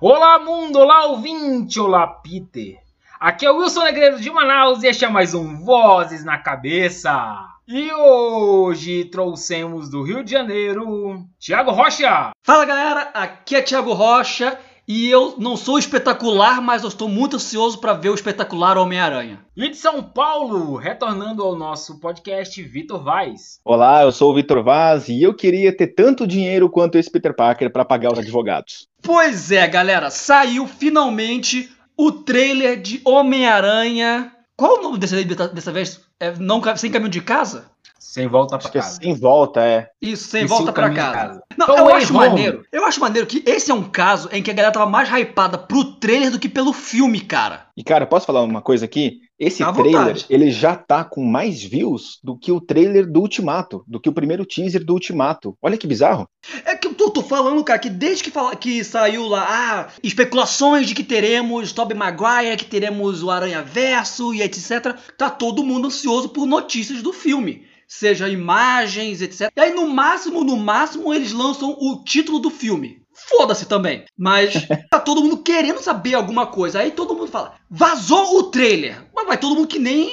Olá mundo, olá ouvinte, olá Peter. Aqui é o Wilson Negreiro de Manaus e este é mais um Vozes na Cabeça. E hoje trouxemos do Rio de Janeiro, Thiago Rocha. Fala galera, aqui é Thiago Rocha e eu não sou espetacular, mas eu estou muito ansioso para ver o espetacular Homem-Aranha. E de São Paulo, retornando ao nosso podcast, Vitor Vaz. Olá, eu sou o Vitor Vaz e eu queria ter tanto dinheiro quanto esse Peter Parker para pagar os advogados. Pois é, galera, saiu finalmente o trailer de Homem-Aranha. Qual o nome dessa, dessa vez? É não, Sem Caminho de Casa? Sem volta pra Acho que é casa. sem volta, é. Isso, sem E volta de casa. casa? Não, Então, eu Way acho Home. maneiro. Eu acho maneiro que esse é um caso em que a galera tava mais hypada pro trailer do que pelo filme, cara. E cara, posso falar uma coisa aqui? Esse À trailer, vontade. ele já tá com mais views do que o trailer do Ultimato, do que o primeiro teaser do Ultimato. Olha que bizarro. É que eu tô, tô falando, cara, que desde que, fala, que saiu lá, ah, especulações de que teremos Tobey Maguire, que teremos o Aranha Verso e etc, tá todo mundo ansioso por notícias do filme. Seja imagens, etc. E aí, no máximo, no máximo, eles lançam o título do filme. Foda-se também. Mas tá todo mundo querendo saber alguma coisa. Aí todo mundo fala, vazou o trailer. Mas vai todo mundo que nem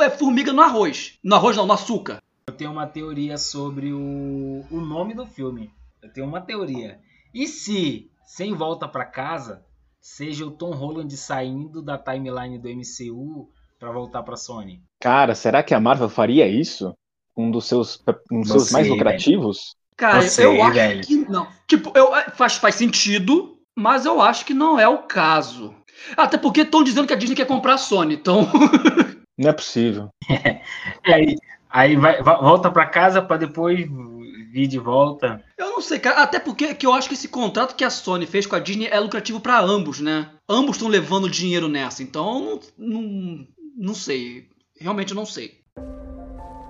é, formiga no arroz. No arroz não, no açúcar. Eu tenho uma teoria sobre o, o nome do filme. Eu tenho uma teoria. E se Sem Volta pra Casa seja o Tom Holland saindo da timeline do MCU pra voltar pra Sony? Cara, será que a Marvel faria isso? Um dos seus, um dos seus Não mais sei, lucrativos? Cara, Não sei, eu acho velho. que não. Tipo, eu, é, faz, faz sentido, mas eu acho que não é o caso. Até porque estão dizendo que a Disney quer comprar a Sony, então. Não é possível. Aí, aí vai, va- volta pra casa pra depois vir de volta. Eu não sei, cara. Até porque que eu acho que esse contrato que a Sony fez com a Disney é lucrativo pra ambos, né? Ambos estão levando dinheiro nessa, então não, não, não sei. Realmente eu não sei.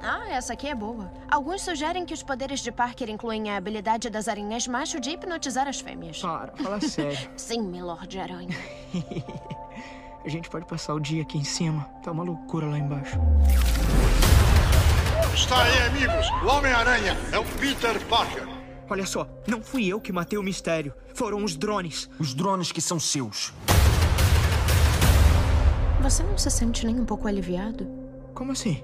Ah, essa aqui é boa. Alguns sugerem que os poderes de Parker incluem a habilidade das aranhas macho de hipnotizar as fêmeas. Para, fala sério. Sim, Milord Aranha. A gente pode passar o dia aqui em cima. Tá uma loucura lá embaixo. Está aí, amigos. O Homem-Aranha é o Peter Parker. Olha só, não fui eu que matei o mistério. Foram os drones. Os drones que são seus. Você não se sente nem um pouco aliviado? Como assim?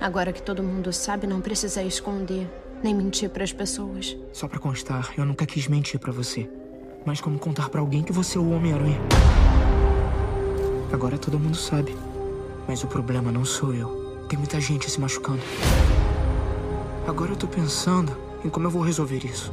Agora que todo mundo sabe, não precisa esconder, nem mentir pras pessoas. Só pra constar, eu nunca quis mentir pra você. Mas como contar pra alguém que você é o Homem-Aranha? Agora todo mundo sabe. Mas o problema não sou eu. Tem muita gente se machucando. Agora eu tô pensando em como eu vou resolver isso.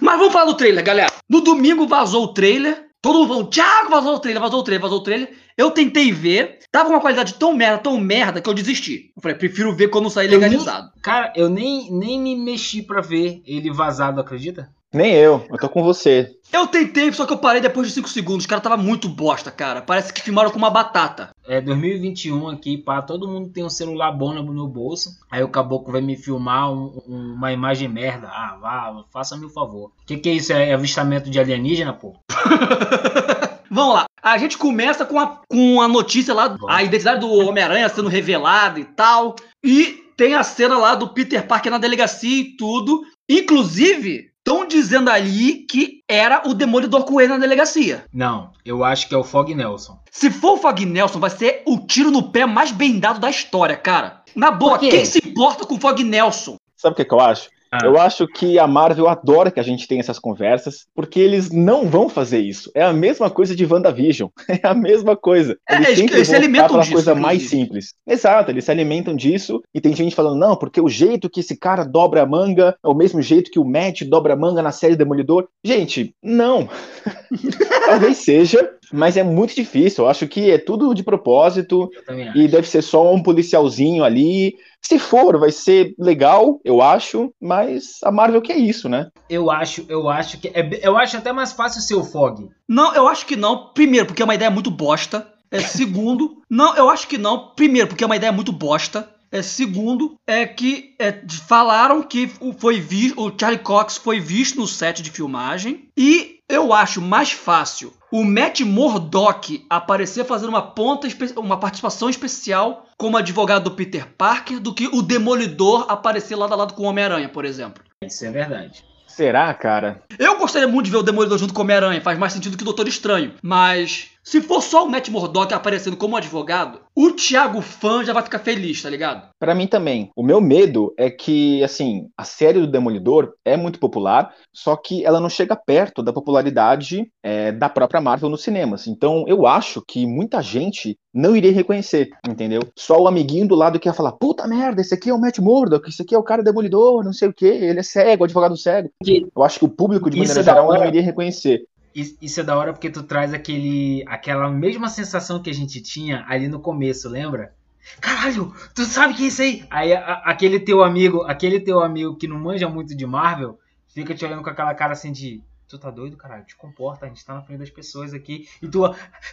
Mas vamos falar do trailer, galera. No domingo vazou o trailer. Todo mundo falou, Thiago, vazou o trailer, vazou o trailer, vazou o trailer. Eu tentei ver. Tava uma qualidade tão merda, tão merda, que eu desisti. Eu falei, prefiro ver quando sair Eu nem- legalizado. Cara, eu nem, nem me mexi pra ver ele vazado, acredita? Nem eu, eu tô com você. Eu tentei, só que eu parei depois de 5 segundos. O cara tava muito bosta, cara. Parece que filmaram com uma batata. É 2021 aqui, pá, todo mundo tem um celular bom no bolso. Aí o caboclo vai me filmar um- um- uma imagem merda. Ah, vá, faça-me o favor. O que, que é isso? É avistamento de alienígena, pô? Vamos lá. A gente começa com a, com a notícia lá, a identidade do Homem-Aranha sendo revelada e tal. E tem a cena lá do Peter Parker na delegacia e tudo. Inclusive, estão dizendo ali que era o Demolidor com ele na delegacia. Não, eu acho que é o Fog Nelson. Se for o Fog Nelson, vai ser o tiro no pé mais bem dado da história, cara. Na boa, quem se importa com o Fog Nelson? Sabe o que, que eu acho? Ah. Eu acho que a Marvel adora que a gente tenha essas conversas, porque eles não vão fazer isso. É a mesma coisa de WandaVision. É a mesma coisa. É, Eles eles- sempre eles se alimentam disso, coisa mais simples. Exato, eles se alimentam disso e tem gente falando, não, porque o jeito que esse cara dobra a manga é o mesmo jeito que o Matt dobra a manga na série Demolidor. Gente, não. Talvez seja, mas é muito difícil. Eu acho que é tudo de propósito. E deve ser só um policialzinho ali. Se for, vai ser legal, eu acho, mas a Marvel quer isso, né? Eu acho, eu acho que. É, eu acho até mais fácil ser o Fog. Não, eu acho que não. Primeiro, porque é uma ideia muito bosta. É, segundo, não, eu acho que não. Primeiro, porque é uma ideia muito bosta. É, segundo, é que é, falaram que foi vi, o Charlie Cox foi visto no set de filmagem. E eu acho mais fácil o Matt Murdock aparecer fazendo uma ponta, uma participação especial como advogado do Peter Parker do que o Demolidor aparecer lado a lado com o Homem-Aranha, por exemplo. Isso é verdade. Será, cara? Eu gostaria muito de ver o Demolidor junto com o Homem-Aranha, faz mais sentido que o Doutor Estranho. Mas se for só o Matt Murdock aparecendo como advogado, o Thiago fã já vai ficar feliz, tá ligado? Pra mim também. O meu medo é que, assim, a série do Demolidor é muito popular, só que ela não chega perto da popularidade é, da própria Marvel nos cinemas. Então, eu acho que muita gente não iria reconhecer, entendeu? Só o amiguinho do lado que ia falar: puta merda, esse aqui é o Matt Murdock, esse aqui é o cara Demolidor, não sei o quê, ele é cego, advogado cego. Que- Eu acho que o público, de maneira é geral, não iria reconhecer. Is- Isso é da hora porque tu traz aquele, aquela mesma sensação que a gente tinha ali no começo, lembra? Caralho, tu sabe que é isso aí? Aí a- aquele teu amigo, aquele teu amigo que não manja muito de Marvel, fica te olhando com aquela cara assim de, tu tá doido, caralho? Te comporta, a gente tá na frente das pessoas aqui e tu,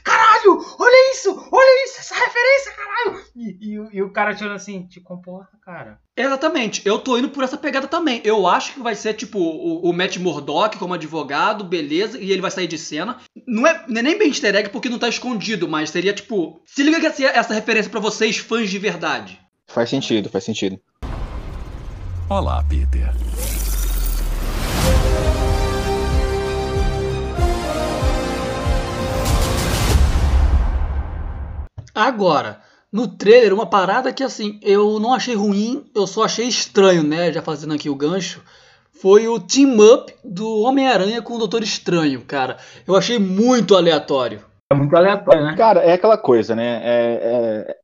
caralho, olha isso, olha isso, essa referência, caralho! E, e o- e o cara te olhando assim, te comporta, cara. Exatamente, eu tô indo por essa pegada também. Eu acho que vai ser tipo o, o Matt Murdock como advogado, beleza, e ele vai sair de cena. Não é, não é nem bem easter egg porque não tá escondido, mas seria tipo. Se liga que essa, essa referência pra vocês, fãs de verdade. Faz sentido, faz sentido. Olá, Peter. Agora, no trailer, uma parada que assim, eu não achei ruim, eu só achei estranho, né? Já fazendo aqui o gancho. Foi o team up do Homem-Aranha com o Doutor Estranho, cara. Eu achei muito aleatório. É muito aleatório, né? Cara, é aquela coisa, né? É,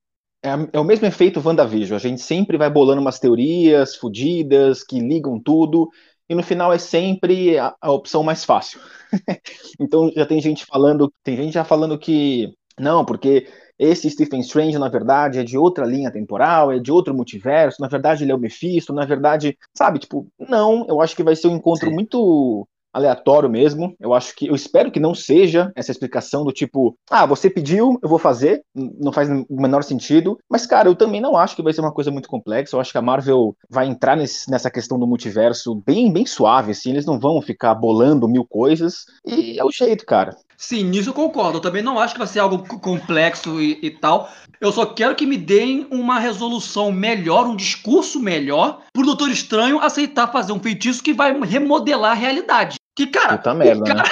é, é, é o mesmo efeito WandaVision. A gente sempre vai bolando umas teorias fodidas que ligam tudo, e no final é sempre a, a opção mais fácil. então já tem gente falando, tem gente já falando que não, porque esse Stephen Strange, na verdade, é de outra linha temporal, é de outro multiverso, na verdade ele é o Mephisto, na verdade, sabe, tipo, não, eu acho que vai ser um encontro Sim. muito aleatório mesmo. Eu acho que eu espero que não seja essa explicação do tipo, ah, você pediu, eu vou fazer, não faz o menor sentido. Mas cara, eu também não acho que vai ser uma coisa muito complexa. Eu acho que a Marvel vai entrar nesse- nessa questão do multiverso bem bem suave assim, eles não vão ficar bolando mil coisas e é o jeito, cara. Sim, nisso eu concordo. Eu também não acho que vai ser algo complexo e, e tal. Eu só quero que me deem uma resolução melhor, um discurso melhor, pro Doutor Estranho aceitar fazer um feitiço que vai remodelar a realidade. Que, cara, Puta merda, o, cara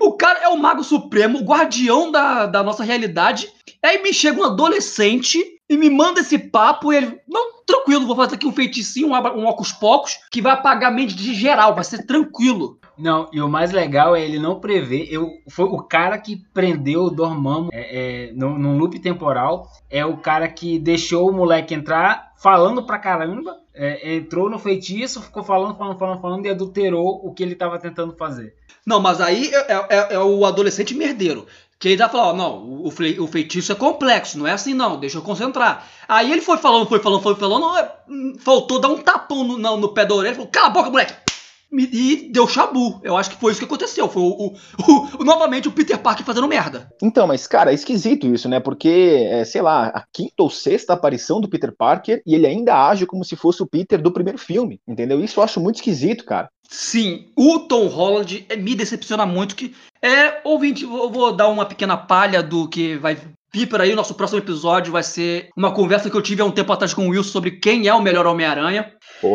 o cara é o Mago Supremo, o guardião da, da nossa realidade. Aí me chega um adolescente e me manda esse papo e ele. Não, tranquilo, vou fazer aqui um feiticinho, um, um ocus pocos, que vai apagar a mente de geral, vai ser tranquilo. Não, e o mais legal é ele não prever. Eu, foi o cara que prendeu o Dormammu é, é, num, loop temporal. É o cara que deixou o moleque entrar falando pra caramba. é, entrou no feitiço, ficou falando, falando, falando, falando e adulterou o que ele tava tentando fazer. Não, mas aí é, é- é o adolescente merdeiro. Que ele vai falar, ó, não, o, o feitiço é complexo, não é assim não, deixa eu concentrar. Aí ele foi falando, foi falando, foi falando, é, hum, faltou dar um tapão no, no, no pé da orelha, falou, cala a boca, moleque! E deu chabu. Eu acho que foi isso que aconteceu. Foi o, o- o- o- novamente o Peter Parker fazendo merda. Então, mas, cara, é esquisito isso, né? Porque, é, sei lá, a quinta ou sexta aparição do Peter Parker e ele ainda age como se fosse o Peter do primeiro filme, entendeu? Isso eu acho muito esquisito, cara. Sim, o Tom Holland é, me decepciona muito que é ouvinte, eu vou dar uma pequena palha do que vai vir por aí. O nosso próximo episódio vai ser uma conversa que eu tive há um tempo atrás com o Wilson sobre quem é o melhor Homem-Aranha.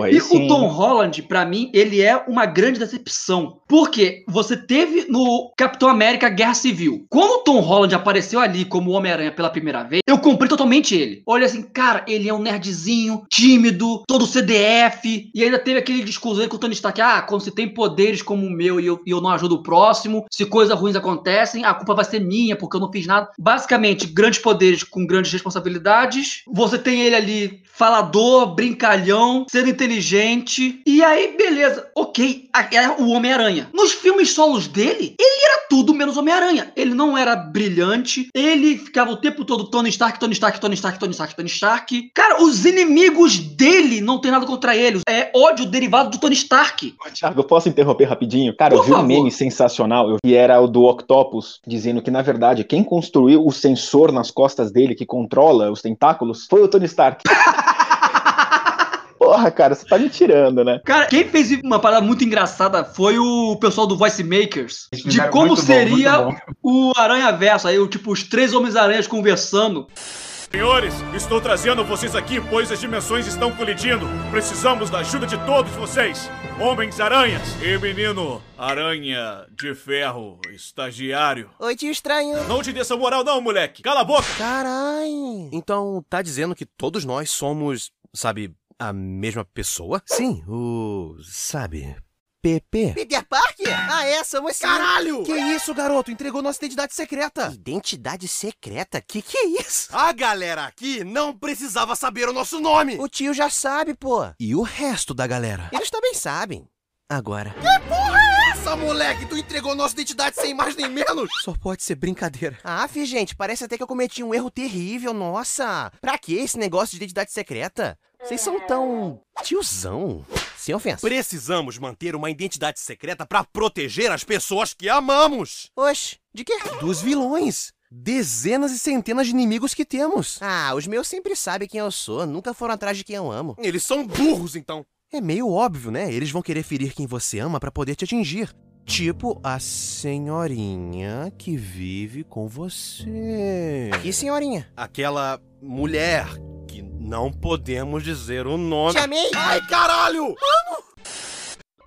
E sim. o Tom Holland, pra mim, ele é uma grande decepção. Porque você teve no Capitão América Guerra Civil. Quando o Tom Holland apareceu ali como Homem-Aranha pela primeira vez, eu comprei totalmente ele. Olha assim, cara, ele é um nerdzinho, tímido, todo CDF. E ainda teve aquele discurso aí com o Tony Stark: ah, quando você tem poderes como o meu e eu, e eu não ajudo o próximo, se coisas ruins acontecem, a culpa vai ser minha, porque eu não fiz nada. Basicamente, grandes poderes com grandes responsabilidades. Você tem ele ali, falador, brincalhão, sendo inteligente. E aí, beleza. Ok, é o Homem-Aranha. Nos filmes solos dele, ele era tudo menos Homem-Aranha. Ele não era brilhante. Ele ficava o tempo todo Tony Stark, Tony Stark, Tony Stark, Tony Stark, Tony Stark. Cara, os inimigos dele não tem nada contra ele. É ódio derivado do Tony Stark. Thiago, eu posso interromper rapidinho? Cara, eu Por vi um favor. meme sensacional, eu vi era o do Octopus, dizendo que, na verdade, quem construiu o sensor nas costas dele que controla os tentáculos foi o Tony Stark. Porra, cara, você tá me tirando, né? Cara, quem fez uma parada muito engraçada foi o pessoal do Voice Makers. De como seria bom. o Aranha Verso. Aí, o, tipo, os três Homens-Aranhas conversando. Senhores, estou trazendo vocês aqui pois as dimensões estão colidindo. Precisamos da ajuda de todos vocês. Homens-aranhas e menino aranha de ferro, estagiário. Oi, tio estranho. Não te dê essa moral não, moleque. Cala a boca. Carai. Então, tá dizendo que todos nós somos, sabe, a mesma pessoa? Sim, o. sabe. PP. Peter Parker? Ah, é, somos sim. Caralho! Que isso, garoto? Entregou nossa identidade secreta. Identidade secreta? Que que é isso? A galera aqui não precisava saber o nosso nome. O tio já sabe, pô. E o resto da galera? Eles também sabem. Agora. Que porra é essa, moleque? Tu entregou nossa identidade sem mais nem menos? Só pode ser brincadeira. Ah, fi, gente, parece até que eu cometi um erro terrível, nossa. Pra que esse negócio de identidade secreta? Vocês são tão. tiozão. Sem ofensa. Precisamos manter uma identidade secreta pra proteger as pessoas que amamos. Oxe, de quê? Dos vilões. Dezenas e centenas de inimigos que temos. Ah, os meus sempre sabem quem eu sou, nunca foram atrás de quem eu amo. Eles são burros, então. É meio óbvio, né? Eles vão querer ferir quem você ama pra poder te atingir. Tipo a senhorinha que vive com você. Que senhorinha? Aquela mulher que não podemos dizer o nome. Te amei! Ai, caralho!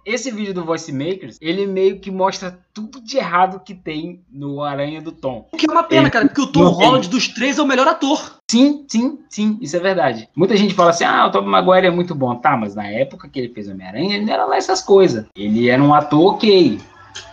Esse vídeo do Voice Makers, ele meio que mostra tudo de errado que tem no Aranha do Tom. O que é uma pena, Ele cara, porque o Tom não tem. Holland dos três é o melhor ator. Sim, sim, sim, isso é verdade. Muita gente fala assim, ah, o Tobey Maguire é muito bom. Tá, mas na época que ele fez Homem-Aranha, ele não era lá essas coisas. Ele era um ator ok.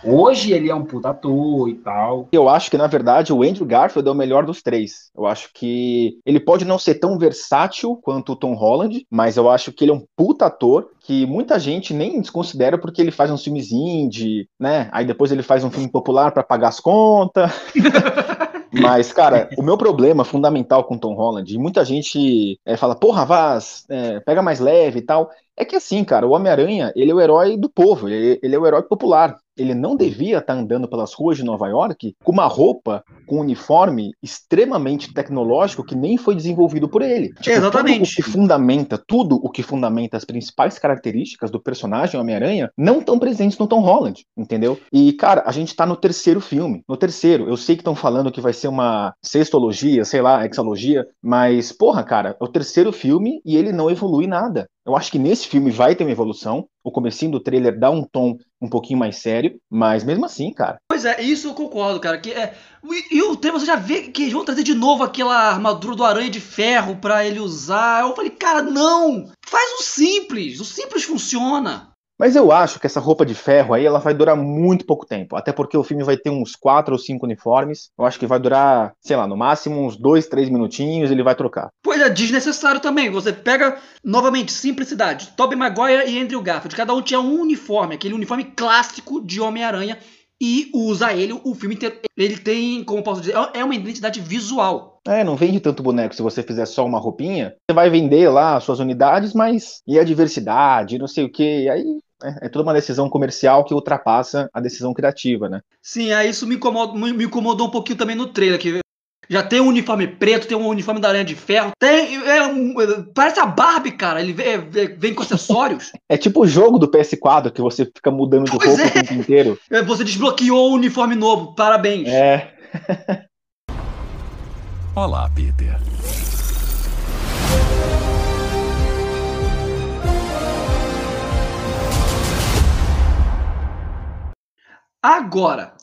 Hoje ele é um puta ator e tal. Eu acho que, na verdade, o Andrew Garfield é o melhor dos três. Eu acho que ele pode não ser tão versátil quanto o Tom Holland, mas eu acho que ele é um puta ator que muita gente nem desconsidera porque ele faz uns filmes indie, né? Aí depois ele faz um filme popular pra pagar as contas. Mas, cara, o meu problema fundamental com o Tom Holland, e muita gente é, fala, porra, Vaz, é, pega mais leve e tal, é que assim, cara, o Homem-Aranha, ele é o herói do povo, ele, ele é o herói popular. Ele não devia estar andando pelas ruas de Nova York com uma roupa, com um uniforme extremamente tecnológico que nem foi desenvolvido por ele. Tipo, Exatamente. Tudo o que fundamenta, tudo o que fundamenta as principais características do personagem Homem-Aranha não estão presentes no Tom Holland, entendeu? E, cara, a gente tá no terceiro filme. No terceiro, eu sei que estão falando que vai ser uma sextologia, sei lá, hexalogia, mas, porra, cara, é o terceiro filme e ele não evolui nada. Eu acho que nesse filme vai ter uma evolução. O comecinho do trailer dá um tom um pouquinho mais sério, mas mesmo assim, cara. Pois é, isso eu concordo, cara. Que é, e, e o trailer você já vê que eles vão trazer de novo aquela armadura do Aranha de Ferro pra ele usar. Eu falei, cara, não! Faz o simples! O simples funciona! Mas eu acho que essa roupa de ferro aí ela vai durar muito pouco tempo. Até porque o filme vai ter uns quatro ou cinco uniformes. Eu acho que vai durar, sei lá, no máximo uns dois, três minutinhos ele vai trocar. Pois é, desnecessário também. Você pega, novamente, simplicidade. Tobey Maguire e Andrew Garfield. Cada um tinha um uniforme, aquele uniforme clássico de Homem-Aranha. E usa ele o filme inteiro. Ele tem, como posso dizer, é uma identidade visual. É, não vende tanto boneco se você fizer só uma roupinha. Você vai vender lá as suas unidades, mas e a diversidade, não sei o que. Aí é, é toda uma decisão comercial que ultrapassa a decisão criativa, né? Sim, aí isso me incomodou, me incomodou um pouquinho também no trailer. Que já tem um uniforme preto, tem um uniforme da Aranha de Ferro. Tem, é um- parece a Barbie, cara. Ele vem, vem- vem com acessórios. É tipo o jogo do PS4 que você fica mudando de Pois roupa é. o tempo inteiro. É, Você desbloqueou o uniforme novo. Parabéns. É. Olá, Peter. Agora,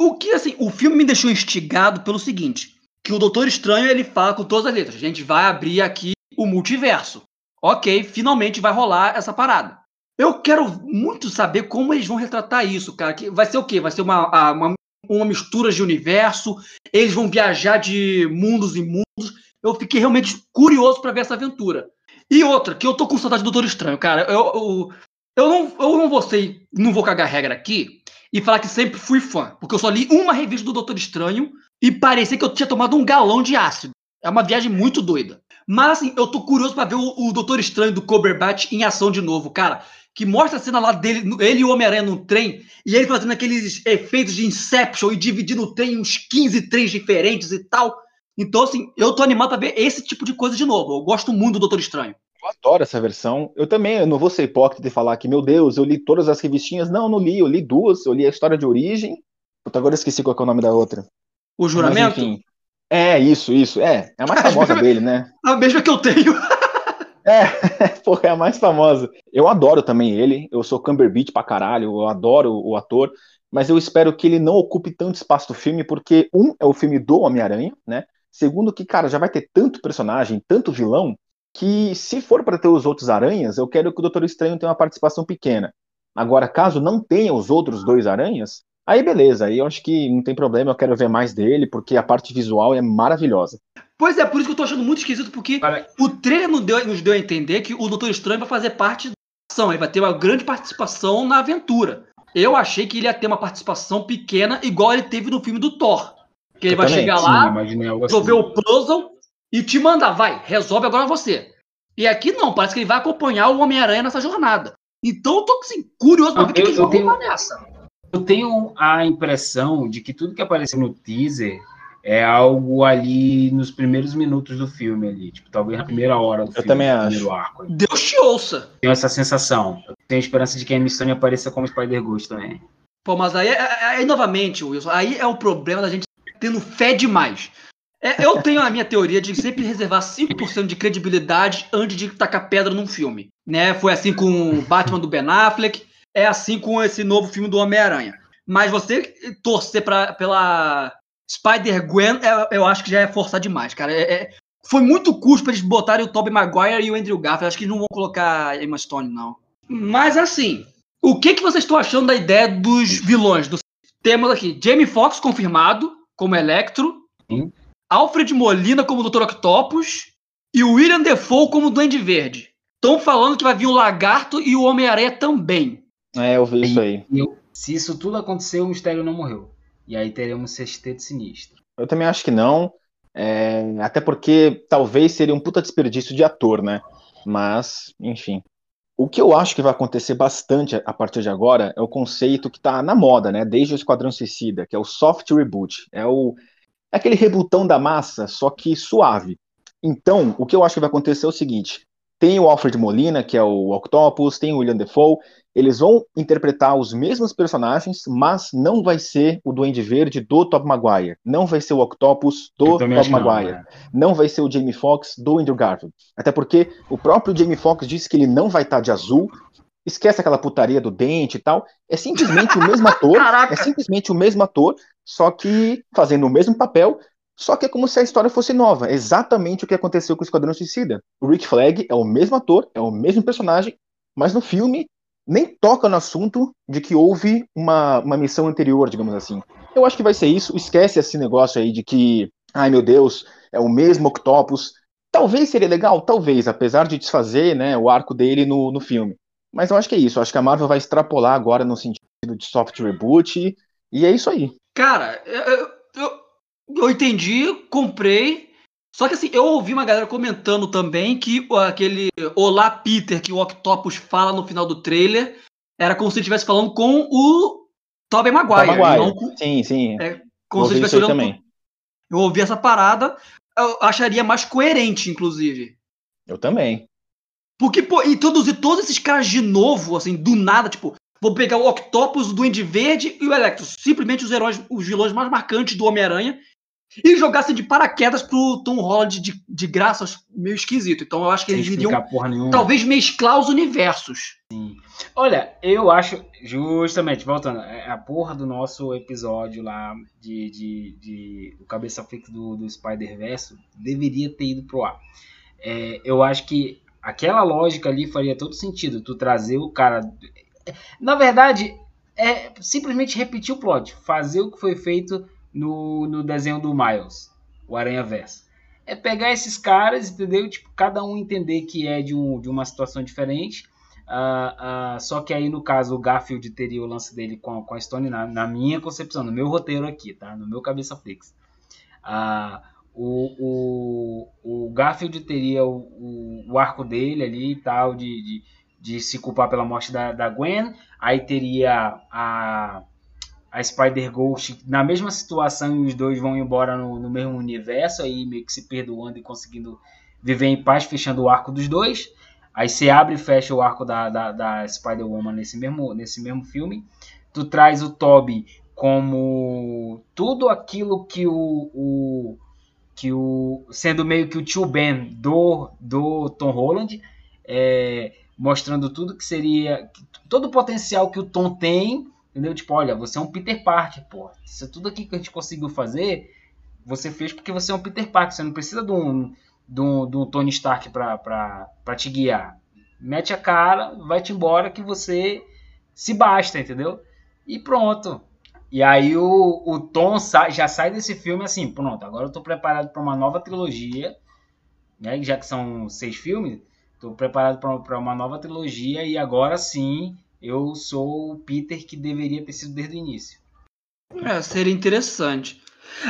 o que assim, o filme me deixou instigado pelo seguinte, que o Doutor Estranho ele fala com todas as letras, a gente vai abrir aqui o multiverso. OK, finalmente vai rolar essa parada. Eu quero muito saber como eles vão retratar isso, cara. Que vai ser o quê? Vai ser uma, a- uma, uma mistura de universo, eles vão viajar de mundos em mundos. Eu fiquei realmente curioso pra ver essa aventura. E outra, que eu tô com saudade do Doutor Estranho, cara. Eu, eu, eu, não, eu não vou ser, não vou cagar regra aqui e falar que sempre fui fã, porque eu só li uma revista do Doutor Estranho e parecia que eu tinha tomado um galão de ácido. É uma viagem muito doida. Mas assim, eu tô curioso pra ver o, o Doutor Estranho do Cumberbatch em ação de novo, cara. Que mostra a cena lá dele, ele e o Homem-Aranha num trem, e ele fazendo aqueles efeitos de Inception e dividindo o trem em uns 15 trens diferentes e tal. Então, assim, eu tô animado pra ver esse tipo de coisa de novo. Eu gosto muito do Doutor Estranho. Eu adoro essa versão. Eu também, eu não vou ser hipócrita e falar que, meu Deus, eu li todas as revistinhas. Não, eu não li, eu li duas. Eu li a história de origem. Puta, agora eu esqueci qual é o nome da outra. O Juramento? Mas. É, isso, isso. É, é a mais famosa dele, né? A mesma que eu tenho. É, porra, é a mais famosa. Eu adoro também ele. Eu sou Cumberbatch pra caralho. Eu adoro o ator. Mas eu espero que ele não ocupe tanto espaço do filme, porque, um, é o filme do Homem-Aranha, né? Segundo, que, cara, já vai ter tanto personagem, tanto vilão, que se for para ter os outros aranhas, eu quero que o Doutor Estranho tenha uma participação pequena. Agora, caso não tenha os outros dois aranhas, aí beleza, aí eu acho que não tem problema, eu quero ver mais dele, porque a parte visual é maravilhosa. Pois é, por isso que eu tô achando muito esquisito, porque o trailer nos deu, nos deu a entender que o Doutor Estranho vai fazer parte da ação, ele vai ter uma grande participação na aventura. Eu achei que ele ia ter uma participação pequena, igual ele teve no filme do Thor. Que ele vai chegar lá, resolver assim. o puzzle e te mandar, vai, resolve agora você. E aqui não, parece que ele vai acompanhar o Homem-Aranha nessa jornada. Então eu tô assim, curioso pra ver o que, eles vão tenho, nessa. Eu tenho a impressão de que tudo que apareceu no teaser é algo ali nos primeiros minutos do filme ali, tipo, talvez na primeira hora do eu filme. também acho. Arco, Deus te ouça. Tenho essa sensação. Eu tenho esperança de que a Missão apareça como Spider-Ghost também. Pô, mas aí, aí, novamente, Wilson, aí é o problema da gente tendo fé demais. É, eu tenho a minha teoria de sempre reservar 5% de credibilidade antes de tacar pedra num filme. Né? Foi assim com o Batman do Ben Affleck, é assim com esse novo filme do Homem-Aranha. Mas você torcer pra, pela Spider-Gwen, é, eu acho que já é forçar demais, cara. É, é, foi muito custo pra eles botarem o Tobey Maguire e o Andrew Garfield. Acho que não vão colocar Emma Stone, não. Mas assim, o que, que vocês estão achando da ideia dos vilões? Do... Temos aqui Jamie Foxx confirmado como Electro. Sim. Alfred Molina como Dr. Octopus e o William Defoe como Duende Verde. Estão falando que vai vir o Lagarto e o Homem-Aranha também. É, eu vi isso aí. Eu, se isso tudo acontecer, o Mistério não morreu. E aí teremos Sexteto Sinistro. Eu também acho que não. É, até porque talvez seria um puta desperdício de ator, né? Mas, enfim. O que eu acho que vai acontecer bastante a partir de agora é o conceito que está na moda, né? Desde o Esquadrão Suicida, que é o soft reboot. É o é aquele rebutão da massa, só que suave. Então, o que eu acho que vai acontecer é o seguinte: tem o Alfred Molina, que é o Octopus, tem o William Defoe, eles vão interpretar os mesmos personagens, mas não vai ser o Duende Verde do Tobey Maguire, não vai ser o Octopus do Tobey Maguire, não, né? não, vai ser o Jamie Foxx do Andrew Garfield. Até porque o próprio Jamie Foxx disse que ele não vai estar de azul, esquece aquela putaria do dente e tal, é simplesmente o mesmo ator, é simplesmente o mesmo ator, só que fazendo o mesmo papel, só que é como se a história fosse nova. Exatamente o que aconteceu com o Esquadrão Suicida. O Rick Flag é o mesmo ator, é o mesmo personagem, mas no filme nem toca no assunto de que houve uma, uma missão anterior, digamos assim. Eu acho que vai ser isso. Esquece esse negócio aí de que, ai meu Deus, é o mesmo Octopus. Talvez seria legal, talvez, apesar de desfazer né, o arco dele no, no filme. Mas eu acho que é isso. Eu acho que a Marvel vai extrapolar agora no sentido de soft reboot. E é isso aí. Cara, eu, eu, eu entendi, comprei. Só que assim, eu ouvi uma galera comentando também que aquele Olá Peter que o Octopus fala no final do trailer era como se ele estivesse falando com o Tobey Maguire. Maguire. Com, sim, sim. É, como se ele estivesse olhando. Também. Eu ouvi essa parada, eu acharia mais coerente, inclusive. Eu também. Porque, pô, introduzir todos esses caras de novo, assim, do nada, tipo, Vou pegar o Octopus, o Duende Verde e o Electro. Simplesmente os heróis, os vilões mais marcantes do Homem-Aranha. E jogassem de paraquedas pro Tom Holland de, de graça, meio esquisito. Então eu acho que Sem eles iriam talvez mesclar os universos. Sim. Olha, eu acho, justamente, voltando, é, a porra do nosso episódio lá de, de, de o Cabeça Fix do, do Spider-Verse deveria ter ido pro ar. É, eu acho que aquela lógica ali faria todo sentido. Tu trazer o cara na verdade, é simplesmente repetir o plot, fazer o que foi feito no, no desenho do Miles, o Aranha Verso. É pegar esses caras, entendeu? Tipo, cada um entender que é de, um, de uma situação diferente. Uh, uh, só que aí, no caso, o Garfield teria o lance dele com, com a Stone, na, na, minha concepção, no meu roteiro aqui, tá? No meu cabeça fix. Uh, o, o, o Garfield teria o, o, o, arco dele ali e tal, de, de de se culpar pela morte da, da Gwen. Aí teria a, a Spider-Ghost na mesma situação e os dois vão embora no, no, mesmo universo, aí meio que se perdoando e conseguindo viver em paz, fechando o arco dos dois. Aí você abre e fecha o arco da, da, da Spider-Woman nesse mesmo, nesse mesmo filme. Tu traz o Toby como tudo aquilo que o, o que o sendo meio que o tio Ben do, do Tom Holland, é, mostrando tudo que seria todo o potencial que o Tom tem, entendeu? Tipo, olha, você é um Peter Parker, pô. Isso é tudo aqui que a gente conseguiu fazer, você fez porque você é um Peter Parker, você não precisa de um, de um, de um Tony Stark pra, te guiar. Mete a cara, vai-te embora que você se basta, entendeu? E pronto. E aí o, o Tom já sai desse filme assim, pronto, agora eu tô preparado para uma nova trilogia, né? Já que são seis filmes, tô preparado para uma nova trilogia e agora sim eu sou o Peter que deveria ter sido desde o início. É, seria interessante.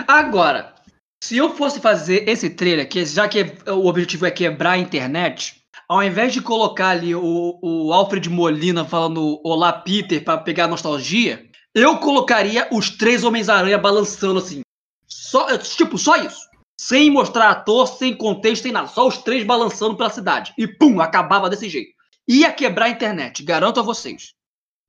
Agora, se eu fosse fazer esse trailer, que já que o objetivo é quebrar a internet, ao invés de colocar ali o, o Alfred Molina falando Olá Peter para pegar nostalgia, eu colocaria os três Homens-Aranha balançando assim. Só, tipo, só isso. Sem mostrar ator, sem contexto, sem nada. Só os três balançando pela cidade. E pum, acabava desse jeito. Ia quebrar a internet, garanto a vocês.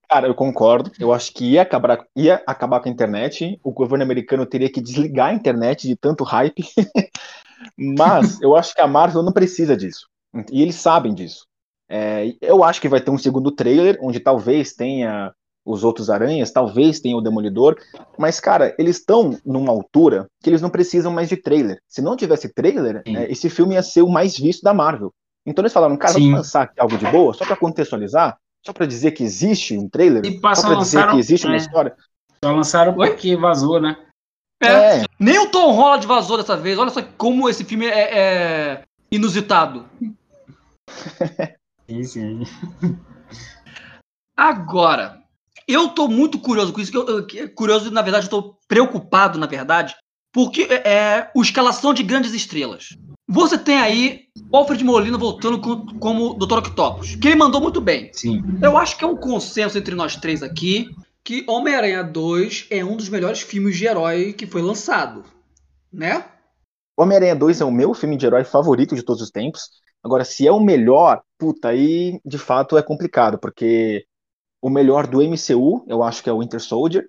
Cara, eu concordo. Eu acho que ia acabar, ia acabar com a internet. O governo americano teria que desligar a internet de tanto hype. Mas eu acho que a Marvel não precisa disso. E eles sabem disso. É, eu acho que vai ter um segundo trailer, onde talvez tenha os outros aranhas, talvez tenha o Demolidor, mas, cara, eles estão numa altura que eles não precisam mais de trailer. Se não tivesse trailer, é, esse filme ia ser o mais visto da Marvel. Então eles falaram, cara, Sim. vamos lançar aqui algo de boa, só para contextualizar, só para dizer que existe um trailer, e só pra dizer que existe é. uma história. Só lançaram porque vazou, né? É. é. Nem o Tom Holland vazou dessa vez. Olha só como esse filme é, é inusitado. sim, sim. Agora, eu tô muito curioso com isso. Que eu, eu, curioso, na verdade, eu tô preocupado, na verdade, porque é, é o escalação de grandes estrelas. Você tem aí o Alfred Molina voltando com, como Dr. Octopus, que ele mandou muito bem. Sim. Eu acho que é um consenso entre nós três aqui que Homem-Aranha 2 é um dos melhores filmes de herói que foi lançado, né? Homem-Aranha 2 é o meu filme de herói favorito de todos os tempos. Agora, se é o melhor, puta, aí de fato é complicado, porque o melhor do MCU, eu acho que é o Winter Soldier.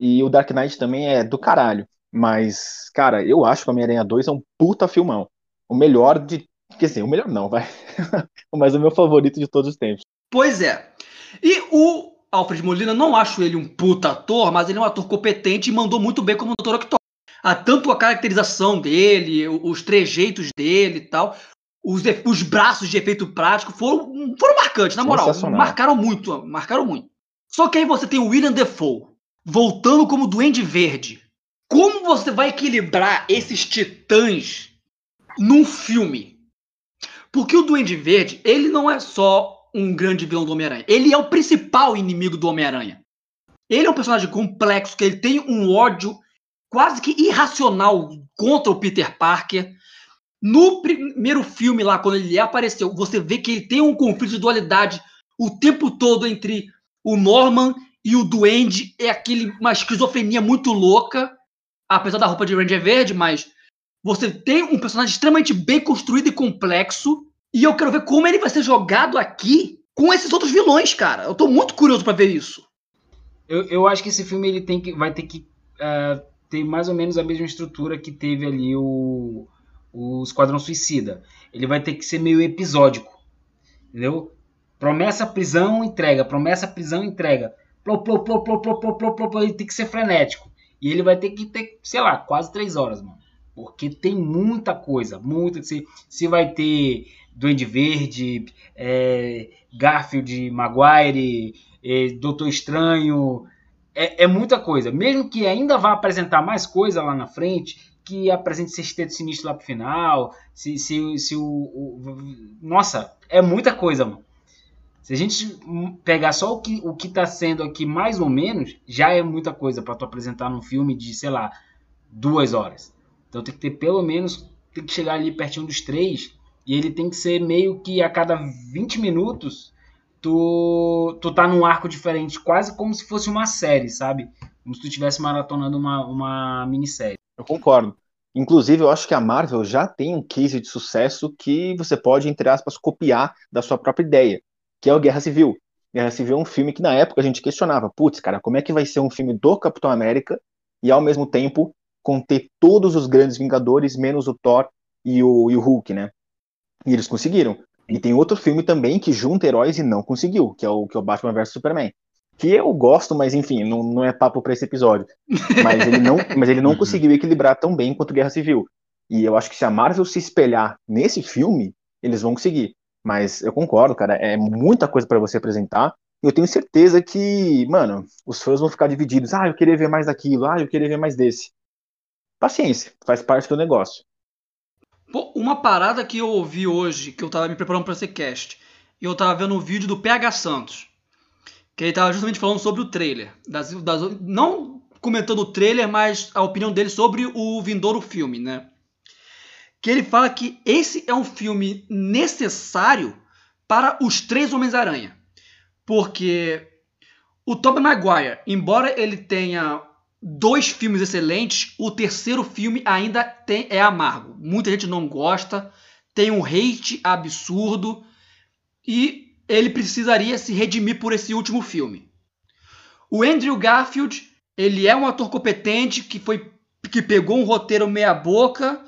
E o Dark Knight também é do caralho. Mas, cara, eu acho que o Homem-Aranha 2 é um puta filmão. O melhor de. Quer dizer, o melhor não, vai. Mas o meu favorito de todos os tempos. Pois é. E o Alfred Molina, não acho ele um puta ator, mas ele é um ator competente e mandou muito bem como Dr. Octopus. Ah, tanto a caracterização dele, os trejeitos dele e tal os, os braços de efeito prático foram, foram marcantes, na moral. Marcaram muito, marcaram muito. Só que aí você tem o William Defoe voltando como Duende Verde. Como você vai equilibrar esses titãs num filme? Porque o Duende Verde, ele não é só um grande vilão do Homem-Aranha. Ele é o principal inimigo do Homem-Aranha. Ele é um personagem complexo, que ele tem um ódio quase que irracional contra o Peter Parker. No primeiro filme lá, quando ele apareceu, você vê que ele tem um conflito de dualidade o tempo todo entre o Norman e o Duende. É aquele, uma esquizofrenia muito louca, apesar da roupa de Ranger verde, mas você tem um personagem extremamente bem construído e complexo. E eu quero ver como ele vai ser jogado aqui com esses outros vilões, cara. Eu tô muito curioso para ver isso. Eu, eu acho que esse filme ele tem que, vai ter que uh, ter mais ou menos a mesma estrutura que teve ali o o Esquadrão Suicida. Ele vai ter que ser meio episódico. Entendeu? Promessa, prisão, entrega. Promessa, prisão, entrega. Plop, ele tem que ser frenético. E ele vai ter que ter, sei lá, quase três horas, mano. Porque tem muita coisa, muita. Se, se vai ter Duende Verde, é, Garfield, Maguire, é, Doutor Estranho. É, é muita coisa. Mesmo que ainda vá apresentar mais coisa lá na frente, que apresente sexteto sinistro lá pro final. Se, se, se o, o, Nossa, é muita coisa, mano. Se a gente pegar só o que, o que tá sendo aqui, mais ou menos, já é muita coisa para tu apresentar num filme de, sei lá, duas horas. Então tem que ter pelo menos. Tem que chegar ali pertinho dos três. E ele tem que ser meio que a cada 20 minutos tu, tu tá num arco diferente, quase como se fosse uma série, sabe? Como se tu estivesse maratonando uma, uma minissérie. Eu concordo. Inclusive, eu acho que a Marvel já tem um case de sucesso que você pode, entre aspas, copiar da sua própria ideia, que é o Guerra Civil. Guerra Civil é um filme que na época a gente questionava, putz, cara, como é que vai ser um filme do Capitão América e ao mesmo tempo conter todos os grandes Vingadores, menos o Thor e o, e o Hulk, né? E eles conseguiram. E tem outro filme também que junta heróis e não conseguiu, que é o, que é o Batman vs Superman. Que eu gosto, mas enfim, não, não é papo para esse episódio. Mas ele não, mas ele não conseguiu equilibrar tão bem quanto Guerra Civil. E eu acho que se a Marvel se espelhar nesse filme, eles vão conseguir. Mas eu concordo, cara, é muita coisa para você apresentar. E eu tenho certeza que, mano, os fãs vão ficar divididos. Ah, eu queria ver mais daquilo. Ah, eu queria ver mais desse. Paciência, faz parte do negócio. Pô, uma parada que eu ouvi hoje, que eu tava me preparando para esse cast, e eu tava vendo um vídeo do PH Santos, que ele tava justamente falando sobre o trailer. Das, das, não comentando o trailer, mas a opinião dele sobre o vindouro filme, né? Que ele fala que esse é um filme necessário para os três Homens-Aranha. Porque o Tobey Maguire, embora ele tenha dois filmes excelentes, o terceiro filme ainda tem, é amargo. Muita gente não gosta, tem um hate absurdo e ele precisaria se redimir por esse último filme. O Andrew Garfield, ele é um ator competente que foi que pegou um roteiro meia boca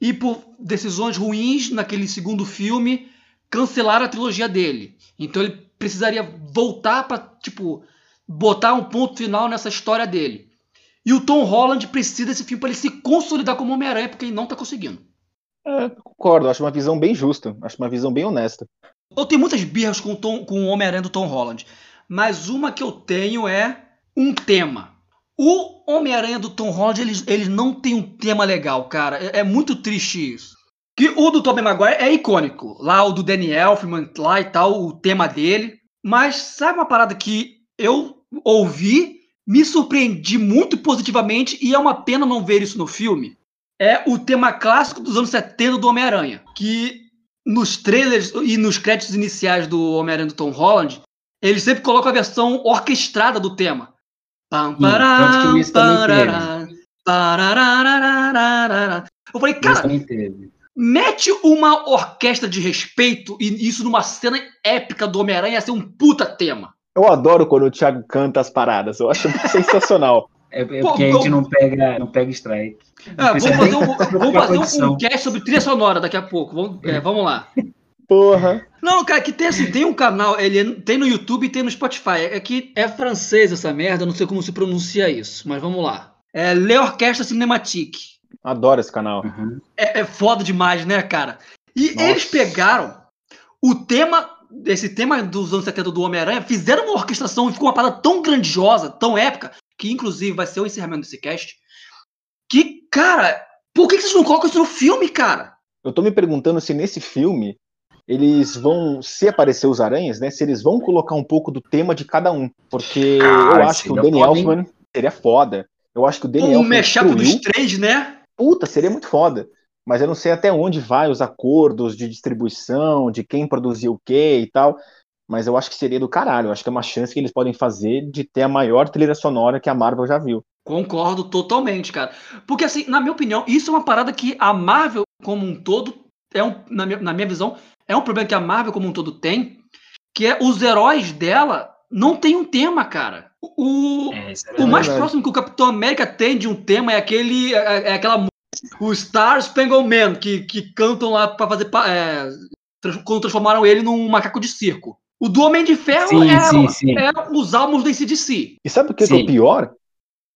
e por decisões ruins naquele segundo filme cancelaram a trilogia dele. Então ele precisaria voltar para tipo botar um ponto final nessa história dele. E o Tom Holland precisa desse filme para ele se consolidar como Homem-Aranha, porque ele não tá conseguindo. É, concordo, acho uma visão bem justa, acho uma visão bem honesta. Eu tenho muitas birras com o, Tom, com o Homem-Aranha do Tom Holland, mas uma que eu tenho é um tema. O Homem-Aranha do Tom Holland, ele, ele não tem um tema legal, cara. É, é muito triste isso. Que o do Tobey Maguire é icônico. Lá o do Danny Elfman, lá e tal, o tema dele. Mas sabe uma parada que eu ouvi me surpreendi muito positivamente e é uma pena não ver isso no filme. É o tema clássico dos anos 70 do Homem-Aranha, que nos trailers e nos créditos iniciais do Homem-Aranha do Tom Holland, eles sempre colocam a versão orquestrada do tema. Pam, pará, parará, parará, Eu falei, cara, mete uma orquestra de respeito e isso numa cena épica do Homem-Aranha ia ser um puta tema. Eu adoro quando o Thiago canta as paradas, eu acho sensacional. É, é porque Pô, a gente não pega, não pega strike. É, vamos fazer, um, vamos fazer um, um, cast sobre trilha sonora daqui a pouco. Vamos, é, vamos lá. Porra. Não, cara, que tem assim, tem um canal, ele tem no YouTube e tem no Spotify. É que é francês essa merda, não sei como se pronuncia isso, mas vamos lá. É Le Orquestra Cinematique. Adoro esse canal. Uhum. É, é foda demais, né, cara? E Nossa. eles pegaram o tema esse tema dos anos 70 do Homem-Aranha, fizeram uma orquestração e ficou uma parada tão grandiosa, tão épica, que inclusive vai ser o encerramento desse cast. Que, cara, por que vocês não colocam isso no filme, cara? Eu tô me perguntando se nesse filme eles vão, se aparecer os aranhas, né? Se eles vão colocar um pouco do tema de cada um. Porque ah, eu acho que o Danny Elfman seria foda. Eu acho que o Danny um Elfman. Um mashup dos três, né? Puta, seria muito foda mas eu não sei até onde vai os acordos de distribuição, de quem produziu o que e tal. Mas eu acho que seria do caralho. Eu acho que é uma chance que eles podem fazer de ter a maior trilha sonora que a Marvel já viu. Concordo totalmente, cara. Porque, assim, na minha opinião, isso é uma parada que a Marvel, como um todo, é um, na, minha, na minha visão, é um problema que a Marvel, como um todo, tem. Que é os heróis dela não tem um tema, cara. O, é, é o mais próximo que o Capitão América tem de um tema é aquele é, é aquela o Star Spangled Man, que, que cantam lá para fazer. É, quando transformaram ele num macaco de circo. O do Homem de Ferro sim, é, sim, sim. é, os álbuns do ACDC. E sabe o que é o pior?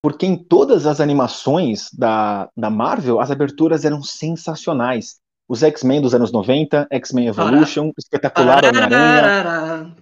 Porque em todas as animações da, da Marvel, as aberturas eram sensacionais. Os X-Men dos anos 90, X-Men Evolution, Espetacular Homem-Aranha.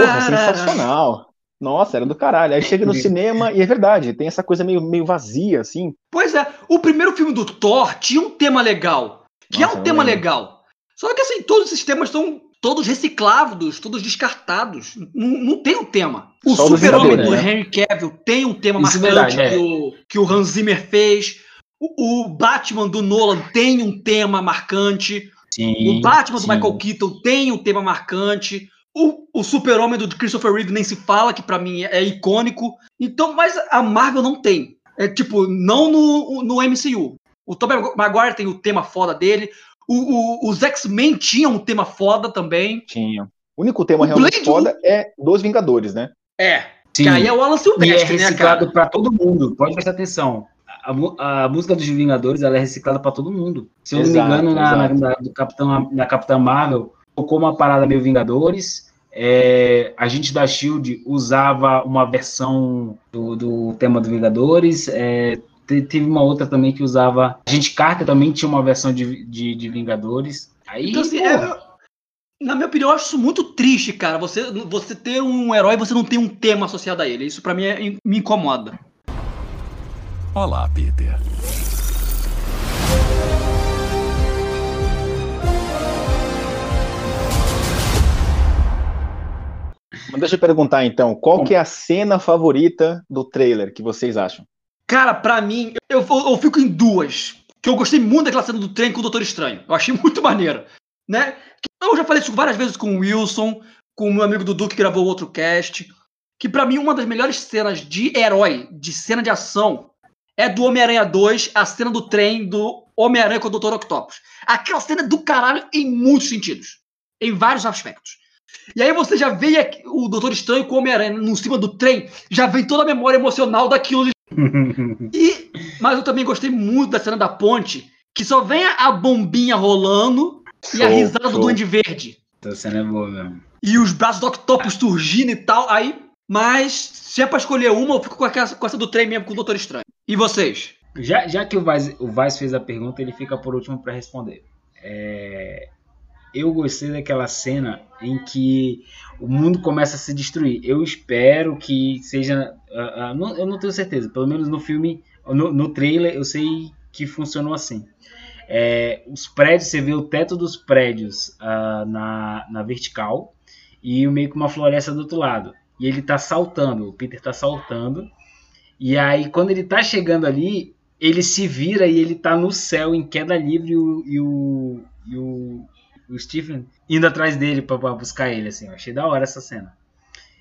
Porra, sensacional. Nossa, era do caralho. Aí chega no cinema e é verdade, tem essa coisa meio, meio vazia, assim. Pois é, o primeiro filme do Thor tinha um tema legal. Que Nossa, é um tema lembro. legal. Só que assim, todos esses temas estão todos reciclados, todos descartados. Não, não tem um tema. O Super-Homem do né? Henry Cavill tem um tema Isso é marcante verdade, que, é. o, que o Hans Zimmer fez. O, o, Batman do Nolan tem um tema marcante. Sim, o Batman sim. do Michael Keaton tem um tema marcante. O, o Super-Homem do Christopher Reeve nem se fala, que para mim é, é, icônico. Então, mas a Marvel não tem. É tipo, não no, no MCU. O Tobey Maguire tem o tema foda dele. O, o- os X-Men tinham um tema foda também. Tinha. O único tema O realmente Blade- foda é dos Vingadores, né? É. Sim. Que aí é o Alan E é Silvestre, né, reciclado cara? pra todo mundo. Pode prestar atenção. A, a música dos Vingadores ela é reciclada pra todo mundo. Se eu não Exato, me engano, na, na, na- do Capitão, na Capitã Marvel, tocou uma parada meio Vingadores. É, a gente da Shield usava uma versão do, do tema do Vingadores. É, teve uma outra também que usava. A gente Carter também tinha uma versão de, de, de Vingadores. Aí, Então, assim, é- na minha opinião, eu acho isso muito triste, cara. Você, você ter um herói e você não tem um tema associado a ele. Isso pra mim é- me incomoda. Olá, Peter. Mas deixa eu perguntar então, qual que é a cena favorita do trailer que vocês acham? Cara, pra mim, eu, eu, eu fico em duas. Que eu gostei muito daquela cena do trem com o Doutor Estranho. Eu achei muito maneiro. Né? Eu já falei isso várias vezes com o Wilson, com o meu amigo Dudu que gravou outro cast. Que pra mim, uma das melhores cenas de herói, de cena de ação, é do Homem-Aranha 2, a cena do trem do Homem-Aranha com o Doutor Octopus. Aquela cena é do caralho em muitos sentidos. Em vários aspectos. E aí você já vê o Doutor Estranho com o Homem-Aranha no cima do trem, já vem toda a memória emocional daquilo e, mas eu também gostei muito da cena da ponte, que só vem a, bombinha rolando e a Show, risada do show. Duende Verde. essa cena é boa mesmo. E os braços do Octopus surgindo e tal. Aí, mas se é pra escolher uma, eu fico com, aquela, com essa do trem mesmo, com o Doutor Estranho. E vocês? Já, já que o Vaz, o Vaz fez a pergunta, ele fica por último para responder. É, eu gostei daquela cena em que o mundo começa a se destruir. Eu espero que seja. ah, ah, não- eu não tenho certeza, pelo menos no filme, no, no trailer, eu sei que funcionou assim. É, os prédios, você vê o teto dos prédios ah, na, na vertical e meio que uma floresta do outro lado. E ele tá saltando, o Peter tá saltando. E aí, quando ele tá chegando ali, ele se vira e ele tá no céu em queda livre e o, e o, e o, o Stephen indo atrás dele pra, pra buscar ele, assim. Eu achei da hora essa cena.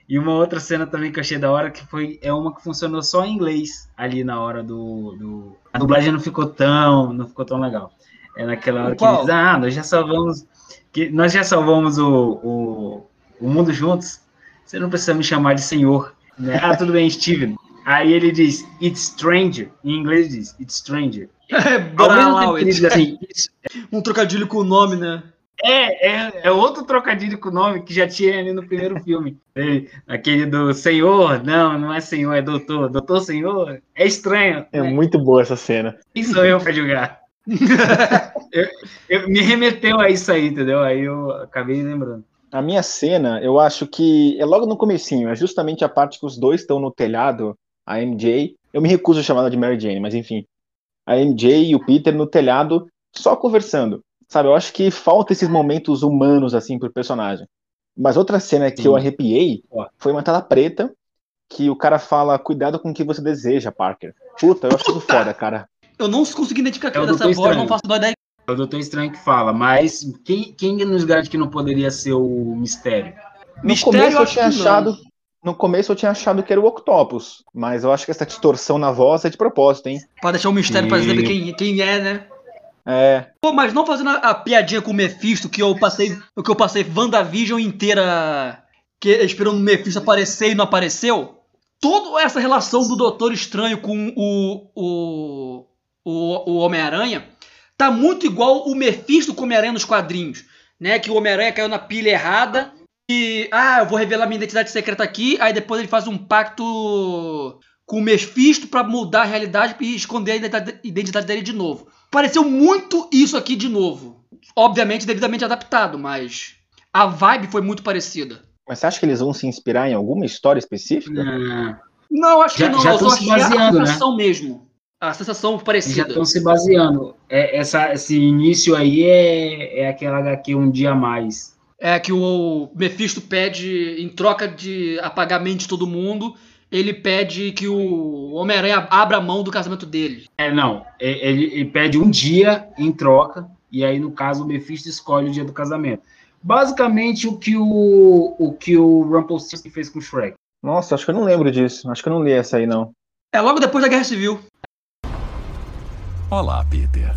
E uma outra cena também que eu achei da hora que foi é uma que funcionou só em inglês ali na hora do, do... a dublagem não ficou tão não ficou tão legal. É naquela hora que Qual? ele diz, ah, nós já salvamos que nós já salvamos o, o, o mundo juntos. Você não precisa me chamar de senhor. né? Ah, tudo bem, Steven. Aí ele diz, it's stranger. Em inglês diz, it's stranger. Ao mesmo tempo que ele diz assim, "It's um trocadilho com o nome, né? É, é, é outro trocadilho com o nome que já tinha ali no primeiro filme. Ele- Aquele do Senhor, não, não é Senhor, é Doutor. Doutor Senhor, é estranho. É né? muito boa essa cena. Quem sou eu pra julgar? Eu- eu- me remeteu a isso aí, entendeu? Aí eu acabei lembrando. A minha cena, eu acho que é logo no comecinho, é justamente a parte que os dois estão no telhado, a MJ, eu me recuso a chamar ela de Mary Jane, mas enfim, a MJ e o Peter no telhado, só conversando, sabe? Eu acho que falta esses momentos humanos, assim, pro personagem. Mas outra cena que Sim. eu arrepiei foi uma tela preta, que o cara fala, cuidado com o que você deseja, Parker. Puta, eu acho isso foda, cara. Eu não consegui identificar É o dessa Doutor voz, não faço ideia. É o Doutor Estranho que fala, mas quem, quem nos garante que não poderia ser o mistério? No Mistério, começo eu tinha que não. achado. No começo eu tinha achado que era o Octopus, mas eu acho que essa distorção na voz é de propósito, hein? Pra deixar um mistério pra Sim. saber quem, quem é, né? É, Pô, mas não fazendo a, a piadinha com o Mephisto, que eu passei. Que eu passei WandaVision inteira que, esperando o Mephisto aparecer e não apareceu. Toda essa relação do Doutor Estranho com o. o. o, o Homem-Aranha tá muito igual o Mephisto com o Homem-Aranha nos quadrinhos. Né? Que o Homem-Aranha caiu na pilha errada. E. Ah, eu vou revelar minha identidade secreta aqui. Aí depois ele faz um pacto com o Mephisto pra mudar a realidade e esconder a identidade dele de novo. Pareceu muito isso aqui de novo. Obviamente, devidamente adaptado, mas a vibe foi muito parecida. mas você acha que eles vão se inspirar em alguma história específica? Ah, Não, acho Já- que não. já eu só tão se a baseando, né? sensação mesmo. A sensação Eles já parecida. estão se baseando. É, essa, esse início aí é, é aquela HQ um dia a mais. É que o Mephisto pede, em troca de apagar a mente de todo mundo, ele pede que o Homem-Aranha abra a mão do casamento dele. É, não. é- Ele, ele pede um dia em troca, e aí, no caso, o Mephisto escolhe o dia do casamento. Basicamente, o que o, o, que o Rumpelstiltskin fez com o Shrek. Nossa, acho que eu não lembro disso. Acho que eu não li essa aí, não. É logo depois da Guerra Civil. Olá, Peter.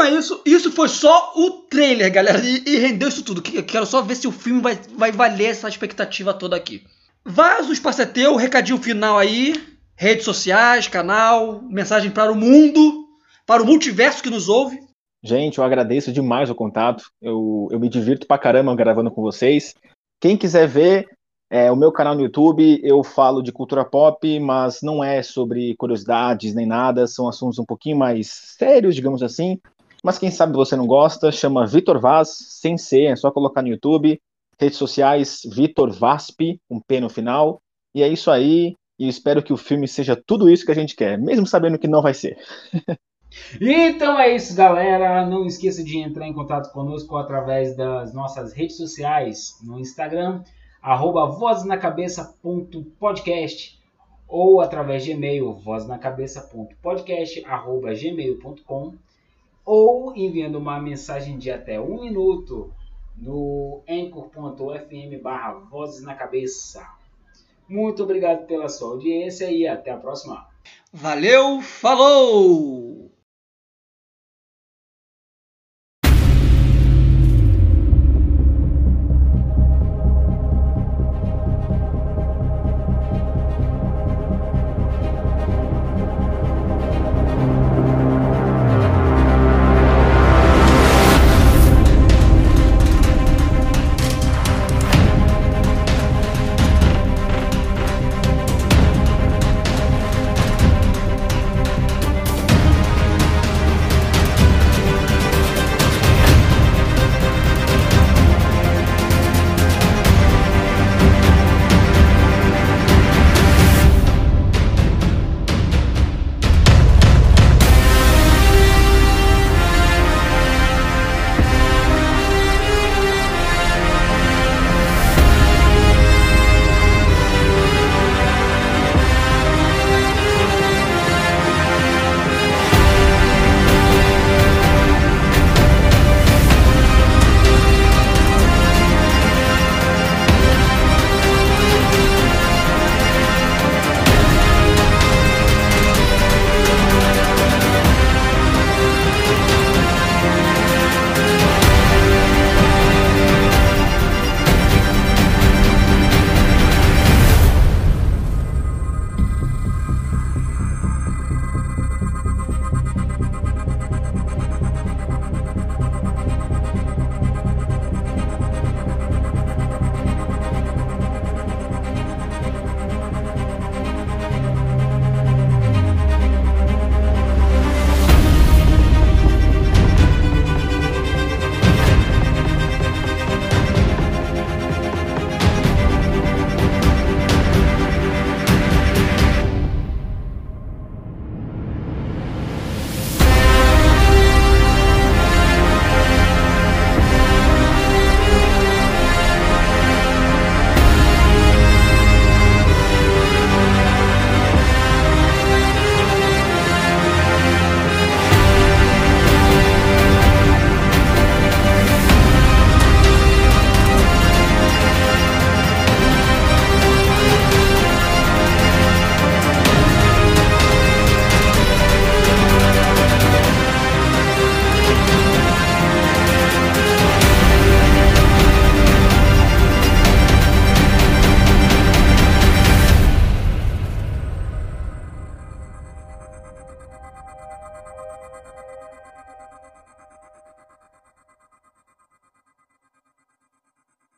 Então é isso. Isso foi só o trailer, galera. E, e rendeu isso tudo. Que- Quero só ver se o filme vai, vai valer essa expectativa toda aqui. Vaz, o espaço é teu. Recadinho final aí. Redes sociais, canal, mensagem para o mundo, para o multiverso que nos ouve. Gente, eu agradeço demais o contato. Eu, eu me divirto pra caramba gravando com vocês. Quem quiser ver é, o meu canal no YouTube, eu falo de cultura pop, mas não é sobre curiosidades nem nada. São assuntos um pouquinho mais sérios, digamos assim. Mas quem sabe você não gosta, chama Vitor Vaz, sem C, é só colocar no YouTube. Redes sociais, Vitor Vasp, um P no final. E é isso aí. E espero que o filme seja tudo isso que a gente quer, mesmo sabendo que não vai ser. Então é isso, galera. Não esqueça de entrar em contato conosco através das nossas redes sociais no Instagram, arroba voznacabeça.podcast ou através de e-mail voznacabeça.podcast.gmail.com ou enviando uma mensagem de até um minuto no anchor.fm barra Vozes na Cabeça. Muito obrigado pela sua audiência e até a próxima. Valeu, falou!